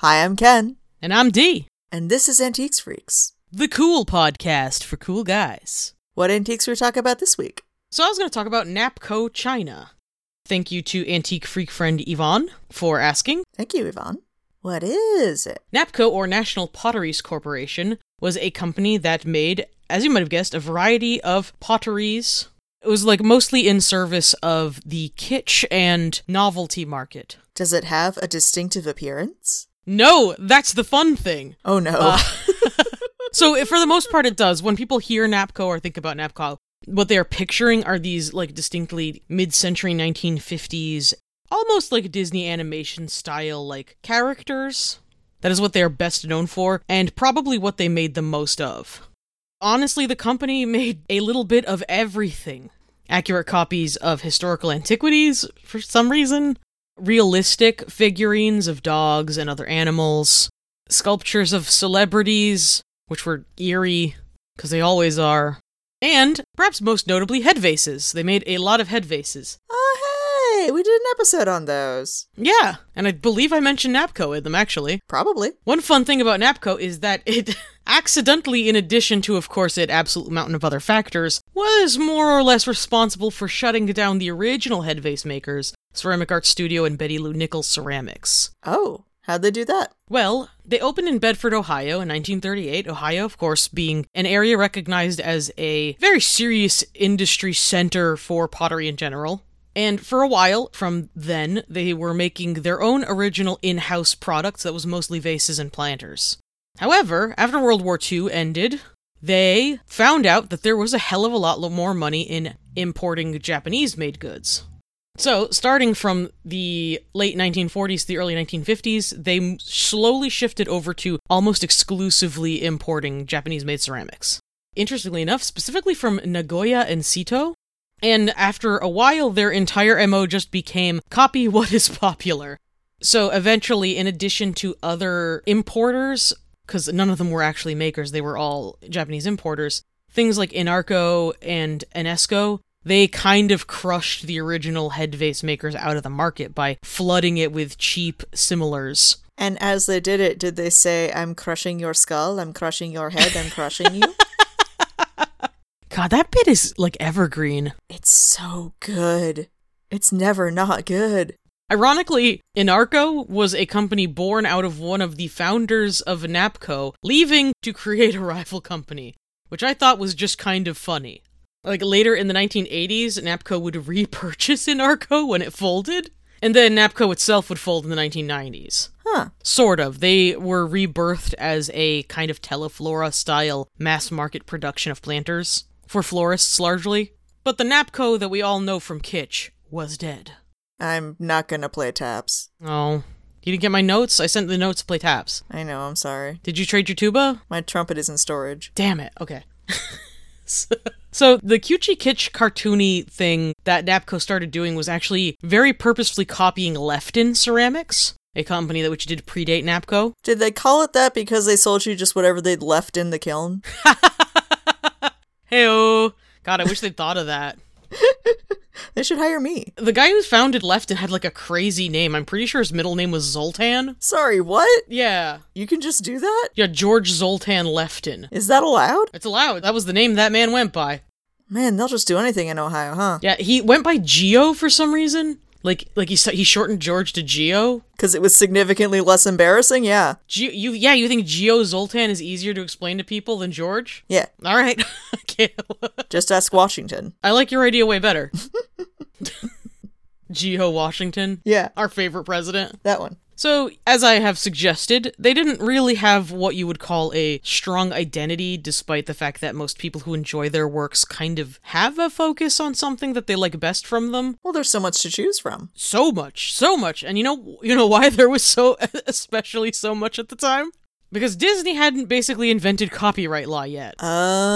Hi, I'm Ken, And I'm Dee. and this is Antiques Freaks. the cool podcast for cool guys. What antiques we talking about this week? So I was going to talk about Napco China. Thank you to antique freak friend Yvonne for asking. Thank you, Yvonne. What is it? Napco, or National Potteries Corporation, was a company that made, as you might have guessed, a variety of potteries. It was like mostly in service of the kitsch and novelty market. Does it have a distinctive appearance? No, that's the fun thing. Oh no. Uh, so for the most part it does. When people hear napco or think about napco what they're picturing are these like distinctly mid-century 1950s almost like disney animation style like characters. That is what they're best known for and probably what they made the most of. Honestly the company made a little bit of everything. Accurate copies of historical antiquities for some reason realistic figurines of dogs and other animals sculptures of celebrities, which were eerie, because they always are, and perhaps most notably head vases. They made a lot of head vases. oh, hey, we did an episode on those. Yeah, and I believe I mentioned Napco in them actually. Probably. One fun thing about Napco is that it accidentally, in addition to, of course, it absolute mountain of other factors, was more or less responsible for shutting down the original head vase makers, Ceramic Art Studio and Betty Lou Nichols Ceramics. Oh, how'd they do that? Well, they opened in Bedford, Ohio in 1938. Ohio, of course, being an area recognized as a very serious industry center for pottery in general. And for a while from then, they were making their own original in house products that was mostly vases and planters. However, after World War II ended, they found out that there was a hell of a lot more money in importing Japanese made goods. So, starting from the late 1940s to the early 1950s, they slowly shifted over to almost exclusively importing Japanese made ceramics. Interestingly enough, specifically from Nagoya and Seto. And after a while, their entire MO just became copy what is popular. So, eventually, in addition to other importers, because none of them were actually makers, they were all Japanese importers, things like Inarco and Enesco they kind of crushed the original head vase makers out of the market by flooding it with cheap similars. And as they did it, did they say, I'm crushing your skull, I'm crushing your head, I'm crushing you? God, that bit is like evergreen. It's so good. It's never not good. Ironically, Inarco was a company born out of one of the founders of Napco leaving to create a rival company, which I thought was just kind of funny. Like later in the 1980s, Napco would repurchase Inarco when it folded, and then Napco itself would fold in the 1990s. Huh. Sort of. They were rebirthed as a kind of Teleflora style mass market production of planters, for florists largely. But the Napco that we all know from Kitsch was dead. I'm not gonna play taps. Oh. You didn't get my notes? I sent the notes to play taps. I know, I'm sorry. Did you trade your tuba? My trumpet is in storage. Damn it. Okay. so, so the Kyuchi Kitsch cartoony thing that Napco started doing was actually very purposefully copying Lefton Ceramics, a company that which did predate Napco. Did they call it that because they sold you just whatever they'd left in the kiln? Heyo. God, I wish they'd thought of that. They should hire me. The guy who founded Lefton had like a crazy name. I'm pretty sure his middle name was Zoltan. Sorry, what? Yeah. You can just do that? Yeah, George Zoltan Lefton. Is that allowed? It's allowed. That was the name that man went by. Man, they'll just do anything in Ohio, huh? Yeah, he went by Geo for some reason. Like, like he he shortened George to Geo. Because it was significantly less embarrassing? Yeah. Geo, you yeah, you think Geo Zoltan is easier to explain to people than George? Yeah. All right. Just ask Washington. I like your idea way better. Geo Washington, Yeah, our favorite president. that one. So, as I have suggested, they didn't really have what you would call a strong identity, despite the fact that most people who enjoy their works kind of have a focus on something that they like best from them. Well, there's so much to choose from. So much, so much. And you know, you know why there was so especially so much at the time? Because Disney hadn't basically invented copyright law yet. Oh.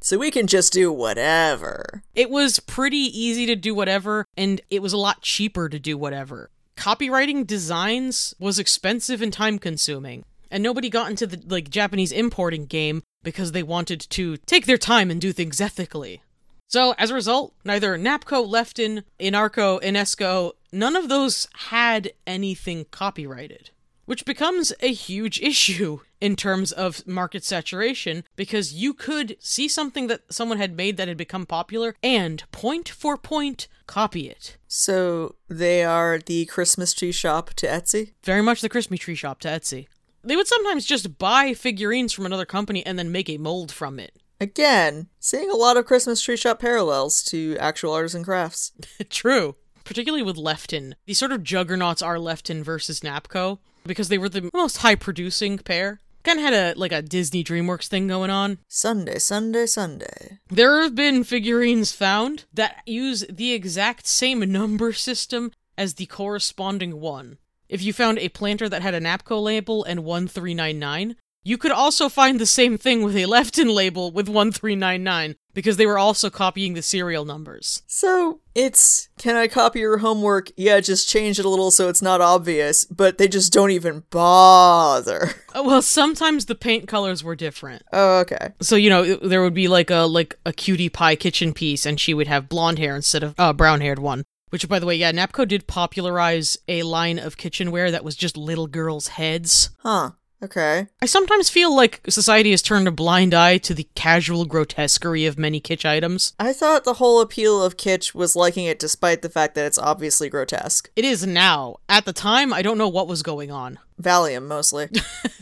So we can just do whatever. It was pretty easy to do whatever, and it was a lot cheaper to do whatever. Copywriting designs was expensive and time consuming, and nobody got into the like Japanese importing game because they wanted to take their time and do things ethically. So, as a result, neither Napco, Lefton, Inarco, Enesco, none of those had anything copyrighted, which becomes a huge issue in terms of market saturation because you could see something that someone had made that had become popular and point for point copy it. So they are the Christmas tree shop to Etsy? Very much the Christmas tree shop to Etsy. They would sometimes just buy figurines from another company and then make a mold from it. Again, seeing a lot of Christmas tree shop parallels to actual artisan crafts. True. Particularly with Lefton. These sort of juggernauts are Lefton versus Napco because they were the most high producing pair. Kind of had a like a Disney DreamWorks thing going on. Sunday, Sunday, Sunday. There have been figurines found that use the exact same number system as the corresponding one. If you found a planter that had a Napco label and 1399, you could also find the same thing with a Lefton label with 1399 because they were also copying the serial numbers. So it's can I copy your homework? Yeah, just change it a little so it's not obvious, but they just don't even bother. Uh, Well, sometimes the paint colors were different. Oh, okay. So you know, it- there would be like a like a cutie pie kitchen piece, and she would have blonde hair instead of uh, brown haired one. Which, by the way, yeah, Napco did popularize a line of kitchenware that was just little girls' heads. Huh. Okay. I sometimes feel like society has turned a blind eye to the casual grotesquerie of many kitsch items. I thought the whole appeal of kitsch was liking it despite the fact that it's obviously grotesque. It is now. At the time, I don't know what was going on. Valium, mostly.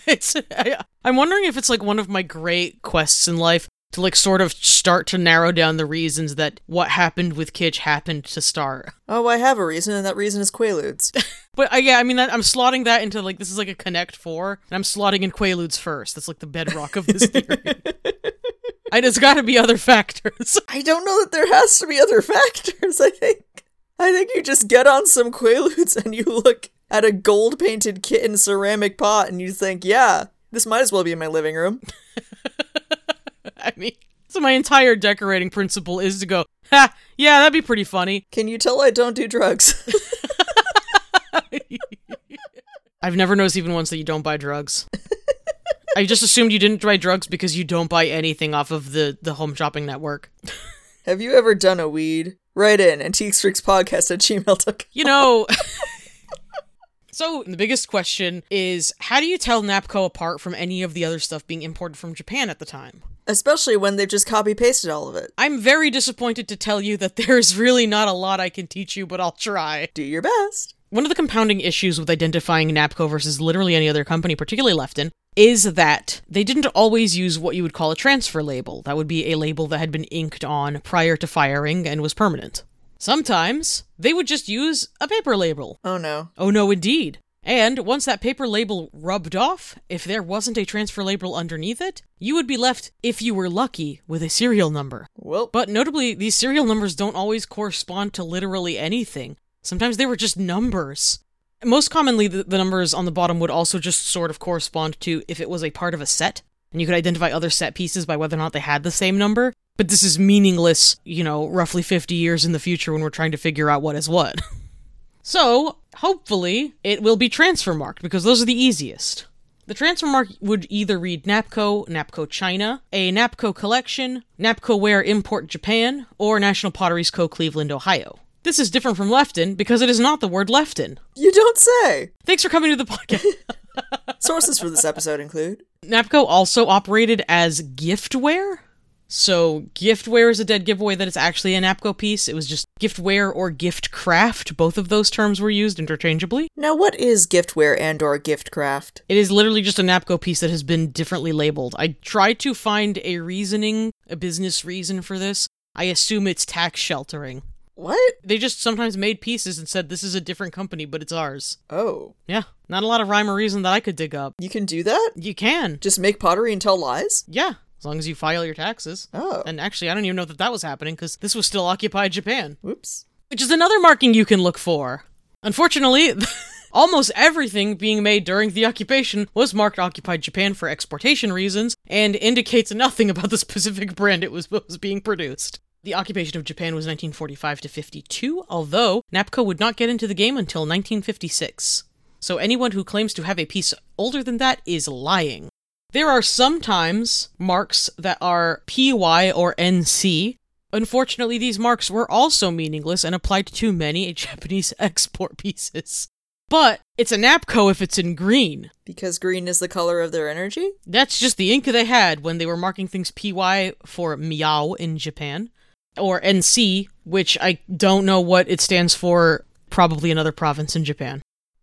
It's. I, I'm wondering if it's like one of my great quests in life to like sort of start to narrow down the reasons that what happened with Kitsch happened to start. oh, I have a reason, and that reason is Quaaludes. But uh, yeah, I mean, that, I'm slotting that into like this is like a Connect Four, and I'm slotting in Quaaludes first. That's like the bedrock of this theory. and it's got to be other factors. I don't know that there has to be other factors, I think. I think you just get on some Quaaludes and you look at a gold painted kitten ceramic pot and you think, yeah, this might as well be in my living room. I mean, so my entire decorating principle is to go, ha, yeah, that'd be pretty funny. Can you tell I don't do drugs? I've never noticed even once that you don't buy drugs. I just assumed you didn't buy drugs because you don't buy anything off of the, the home shopping network. have you ever done a weed? Write in antiquesfreakspodcast at gmail.com. You know. So, the biggest question is how do you tell Napco apart from any of the other stuff being imported from Japan at the time? Especially when they've just copy pasted all of it. I'm very disappointed to tell you that there's really not a lot I can teach you, but I'll try. Do your best. One of the compounding issues with identifying Napco versus literally any other company, particularly Lefton, is that they didn't always use what you would call a transfer label. That would be a label that had been inked on prior to firing and was permanent. Sometimes they would just use a paper label. Oh no. Oh no, indeed. And once that paper label rubbed off, if there wasn't a transfer label underneath it, you would be left, if you were lucky, with a serial number. Well, But notably, these serial numbers don't always correspond to literally anything. Sometimes they were just numbers. Most commonly, the, the numbers on the bottom would also just sort of correspond to if it was a part of a set, and you could identify other set pieces by whether or not they had the same number. But this is meaningless, you know, roughly 50 years in the future when we're trying to figure out what is what. so, hopefully, it will be transfer marked because those are the easiest. The transfer mark would either read Napco, Napco China, a Napco Collection, Napco Ware Import Japan, or National Potteries Co. Cleveland, Ohio. This is different from Lefton because it is not the word Lefton. you don't say. Thanks for coming to the podcast. Sources for this episode include Napco also operated as giftware. So, giftware is a dead giveaway that it's actually an Napco piece. It was just giftware or gift craft. Both of those terms were used interchangeably. Now, what is giftware and or gift craft? It is literally just a Napco piece that has been differently labeled. I tried to find a reasoning, a business reason for this. I assume it's tax sheltering. What? They just sometimes made pieces and said this is a different company, but it's ours. Oh, Yeah, not a lot of rhyme or reason that I could dig up. you can do that? You can. Just make pottery and tell lies? Yeah, long as you file your taxes. Oh, And actually, I don't even know that that was happening because this was still occupied Japan, whoops. which is another marking you can look for. Unfortunately, almost everything being made during the occupation was marked occupied Japan for exportation reasons and indicates nothing about the specific brand it was, was being produced. The occupation of Japan was 1945 to 52, although Napco would not get into the game until 1956. So anyone who claims to have a piece older than that is lying. There are sometimes marks that are PY or NC. Unfortunately, these marks were also meaningless and applied to too many Japanese export pieces. But it's a Napco if it's in green. Because green is the color of their energy? That's just the ink they had when they were marking things PY for Meow in Japan. Or NC, which I don't know what it stands for, probably another province in Japan.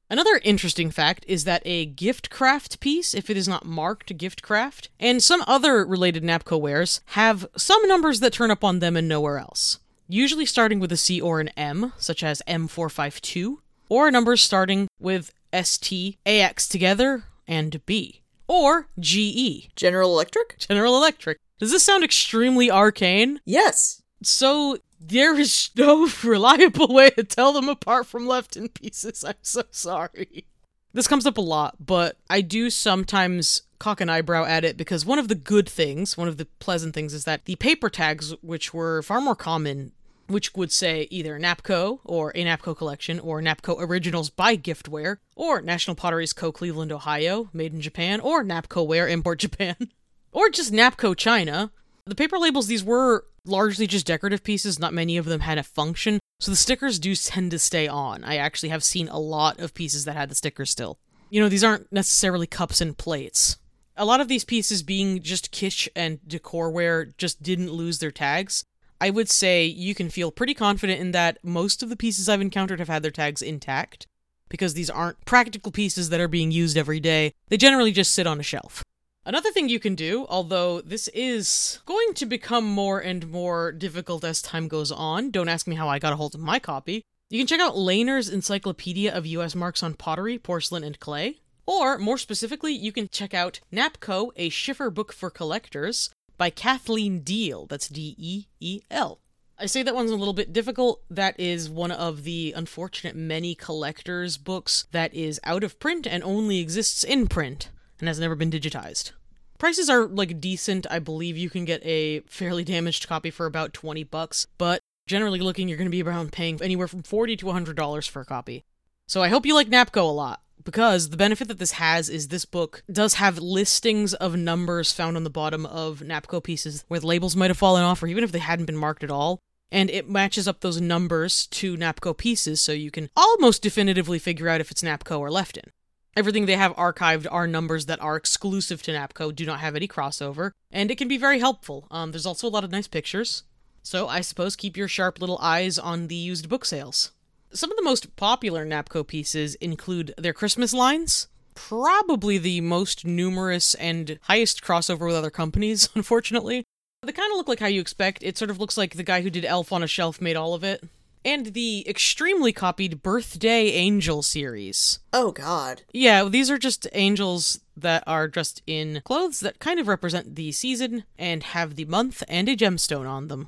Another interesting fact is that a gift craft piece, if it is not marked gift craft, and some other related Napco wares have some numbers that turn up on them and nowhere else. Usually starting with a C or an M, such as M452, or numbers starting with ST, AX together, and B. Or GE, General Electric? General Electric. Does this sound extremely arcane? Yes. So there is no reliable way to tell them apart from Lefton pieces. I'm so sorry. This comes up a lot, but I do sometimes cock an eyebrow at it because one of the good things, one of the pleasant things, is that the paper tags, which were far more common, which would say either Napco or a Napco collection or Napco Originals by Giftware or National Potteries Co. Cleveland, Ohio, made in Japan, or Napco Ware Import Japan, or just Napco China. The paper labels, these were largely just decorative pieces, not many of them had a function, so the stickers do tend to stay on. I actually have seen a lot of pieces that had the stickers still. You know, these aren't necessarily cups and plates. A lot of these pieces being just kitsch and decorware just didn't lose their tags. I would say you can feel pretty confident in that most of the pieces I've encountered have had their tags intact because these aren't practical pieces that are being used every day. They generally just sit on a shelf. Another thing you can do, although this is going to become more and more difficult as time goes on, don't ask me how I got a hold of my copy, you can check out Lehner's Encyclopedia of US Marks on Pottery, Porcelain, and Clay. Or, more specifically, you can check out Napco, a Schiffer book for collectors by Kathleen Deel. That's D E E L. I say that one's a little bit difficult. That is one of the unfortunate many collectors' books that is out of print and only exists in print and has never been digitized. Prices are like decent. I believe you can get a fairly damaged copy for about 20 bucks, but generally looking you're going to be around paying anywhere from 40 to $100 for a copy. So I hope you like Napco a lot because the benefit that this has is this book does have listings of numbers found on the bottom of Napco pieces where the labels might have fallen off or even if they hadn't been marked at all. And it matches up those numbers to Napco pieces so you can almost definitively figure out if it's Napco or Lefton. Everything they have archived are numbers that are exclusive to Napco, do not have any crossover, and it can be very helpful. Um, there's also a lot of nice pictures. So I suppose keep your sharp little eyes on the used book sales. Some of the most popular Napco pieces include their Christmas lines, probably the most numerous and highest crossover with other companies, unfortunately. They kind of look like how you expect. It sort of looks like the guy who did Elf on a Shelf made all of it. And the extremely copied Birthday Angel series. Oh, God. Yeah, these are just angels that are dressed in clothes that kind of represent the season and have the month and a gemstone on them.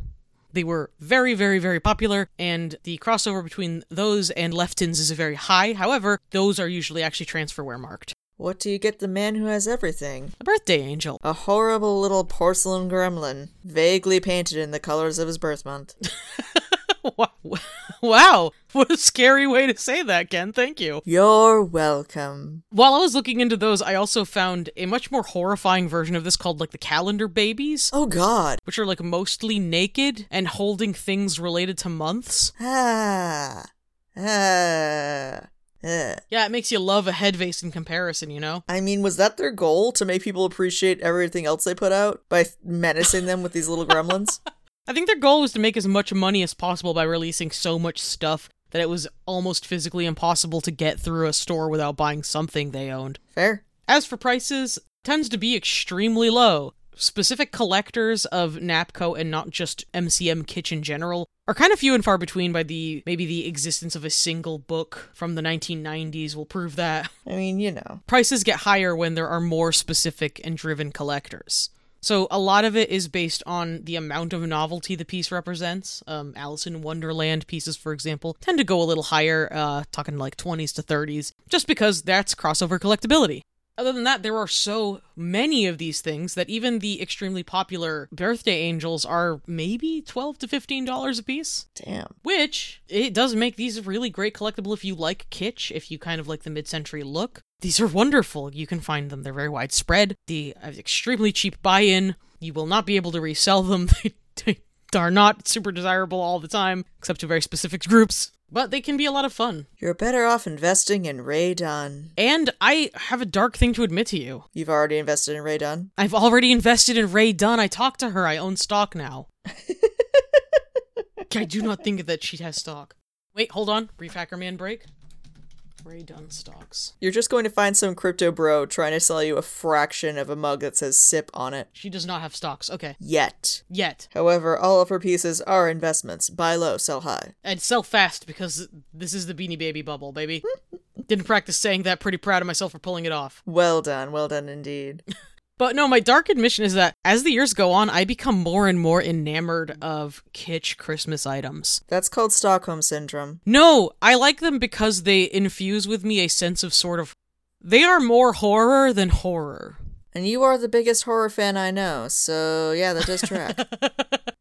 They were very, very, very popular, and the crossover between those and Leftons is very high. However, those are usually actually transferware marked. What do you get the man who has everything? A birthday angel. A horrible little porcelain gremlin, vaguely painted in the colors of his birth month. wow. Wow, what a scary way to say that, Ken. Thank you. You're welcome. While I was looking into those, I also found a much more horrifying version of this called like the calendar babies. Oh god. Which are like mostly naked and holding things related to months. Ah. Ah. Yeah, it makes you love a head vase in comparison, you know? I mean, was that their goal to make people appreciate everything else they put out by menacing them with these little gremlins? I think their goal was to make as much money as possible by releasing so much stuff that it was almost physically impossible to get through a store without buying something they owned. Fair. As for prices, tends to be extremely low. Specific collectors of Napco and not just MCM Kitsch in general are kind of few and far between by the maybe the existence of a single book from the 1990s will prove that. I mean, you know. Prices get higher when there are more specific and driven collectors. So a lot of it is based on the amount of novelty the piece represents. Um, Alice in Wonderland pieces, for example, tend to go a little higher, uh, talking like 20s to 30s, just because that's crossover collectability. Other than that, there are so many of these things that even the extremely popular birthday angels are maybe twelve to fifteen dollars a piece. Damn. Which it does make these really great collectible if you like kitsch, if you kind of like the mid-century look. These are wonderful. You can find them. They're very widespread. The uh, extremely cheap buy-in. You will not be able to resell them. They, they are not super desirable all the time, except to very specific groups. But they can be a lot of fun. You're better off investing in Ray Dunn. And I have a dark thing to admit to you. You've already invested in Ray Dunn? I've already invested in Ray Dunn. I talked to her. I own stock now. I do not think that she has stock. Wait, hold on. Brief Hacker Man break. Ray Dunn stocks. You're just going to find some crypto bro trying to sell you a fraction of a mug that says SIP on it. She does not have stocks. Okay. Yet. Yet. However, all of her pieces are investments. Buy low, sell high. And sell fast because this is the Beanie Baby bubble, baby. Didn't practice saying that. Pretty proud of myself for pulling it off. Well done, well done indeed. But no, my dark admission is that as the years go on, I become more and more enamored of kitsch Christmas items. That's called Stockholm Syndrome. No, I like them because they infuse with me a sense of sort of. They are more horror than horror. And you are the biggest horror fan I know, so yeah, that does track.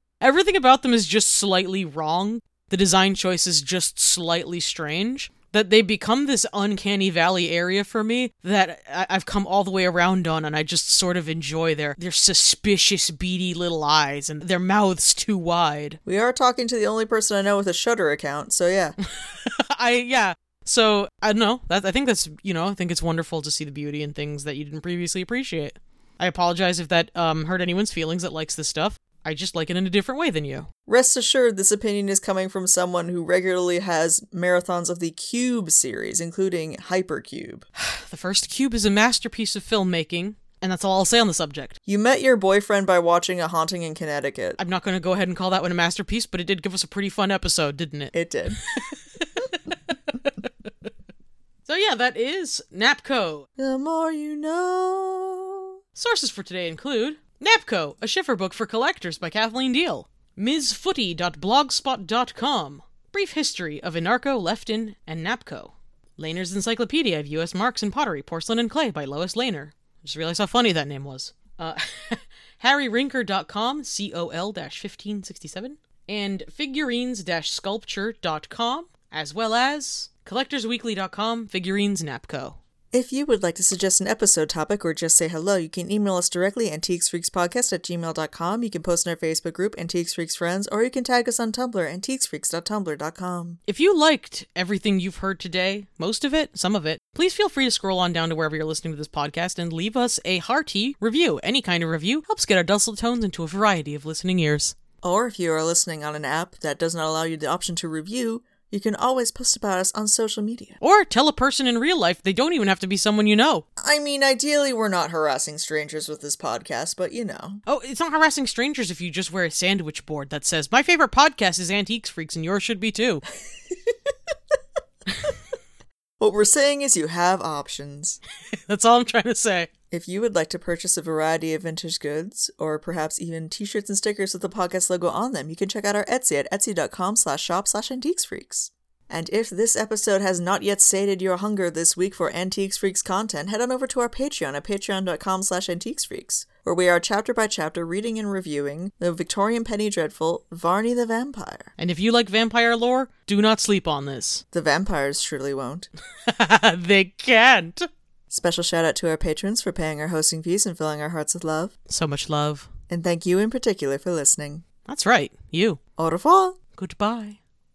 Everything about them is just slightly wrong. The design choice is just slightly strange that they become this uncanny valley area for me that I- have come all the way around on and I just sort of enjoy their their suspicious beady little eyes and their mouths too wide. we are talking to the only person I know with a Shudder account, so yeah. I yeah. So I don't know. That I think that's you know I think it's wonderful to see the beauty in things that you didn't previously appreciate. I apologize if that um, hurt anyone's feelings that likes this stuff. I just like it in a different way than you. Rest assured, this opinion is coming from someone who regularly has marathons of the Cube series, including Hypercube. The first cube is a masterpiece of filmmaking, and that's all I'll say on the subject. You met your boyfriend by watching A Haunting in Connecticut. I'm not going to go ahead and call that one a masterpiece, but it did give us a pretty fun episode, didn't it? It did. So yeah, that is Napco. the more you know. Sources for today include Napco, a Schiffer book for collectors by Kathleen Deel, MsFooty.blogspot.com, Brief History of Inarco, Lefton, and Napco, Lehner's Encyclopedia of U.S. Marks in Pottery, Porcelain, and Clay by Lois Lehner. Just realized how funny that name was. Uh, HarryRinker.com, C-O-L 1567, and figurines-sculpture.com, as well as collectorsweekly.com, figurines Napco. If you would like to suggest an episode topic or just say hello, you can email us directly antiquesfreakspodcast at gmail.com. You can post in our Facebook group, Antiques Freaks Friends, or you can tag us on Tumblr, antiquesfreaks.tumblr.com. If you liked everything you've heard today, most of it, some of it, please feel free to scroll on down to wherever you're listening to this podcast and leave us a hearty review. Any kind of review helps get our dulcet tones into a variety of listening ears. Or if you are listening on an app that does not allow you the option to review, you can always post about us on social media. Or tell a person in real life, they don't even have to be someone you know. I mean, ideally, we're not harassing strangers with this podcast, but you know. Oh, it's not harassing strangers if you just wear a sandwich board that says, My favorite podcast is Antiques Freaks and yours should be too. What we're saying is you have options. That's all I'm trying to say. If you would like to purchase a variety of vintage goods, or perhaps even t-shirts and stickers with the podcast logo on them, you can check out our Etsy at etsy.com slash shop slash antiques freaks. And if this episode has not yet sated your hunger this week for Antiques Freaks content, head on over to our Patreon at patreon.com slash antiques freaks, where we are chapter by chapter reading and reviewing the Victorian Penny Dreadful, Varney the Vampire. And if you like vampire lore, do not sleep on this. The vampires surely won't. they can't. Special shout out to our patrons for paying our hosting fees and filling our hearts with love. So much love. And thank you in particular for listening. That's right. You. Au revoir! Goodbye.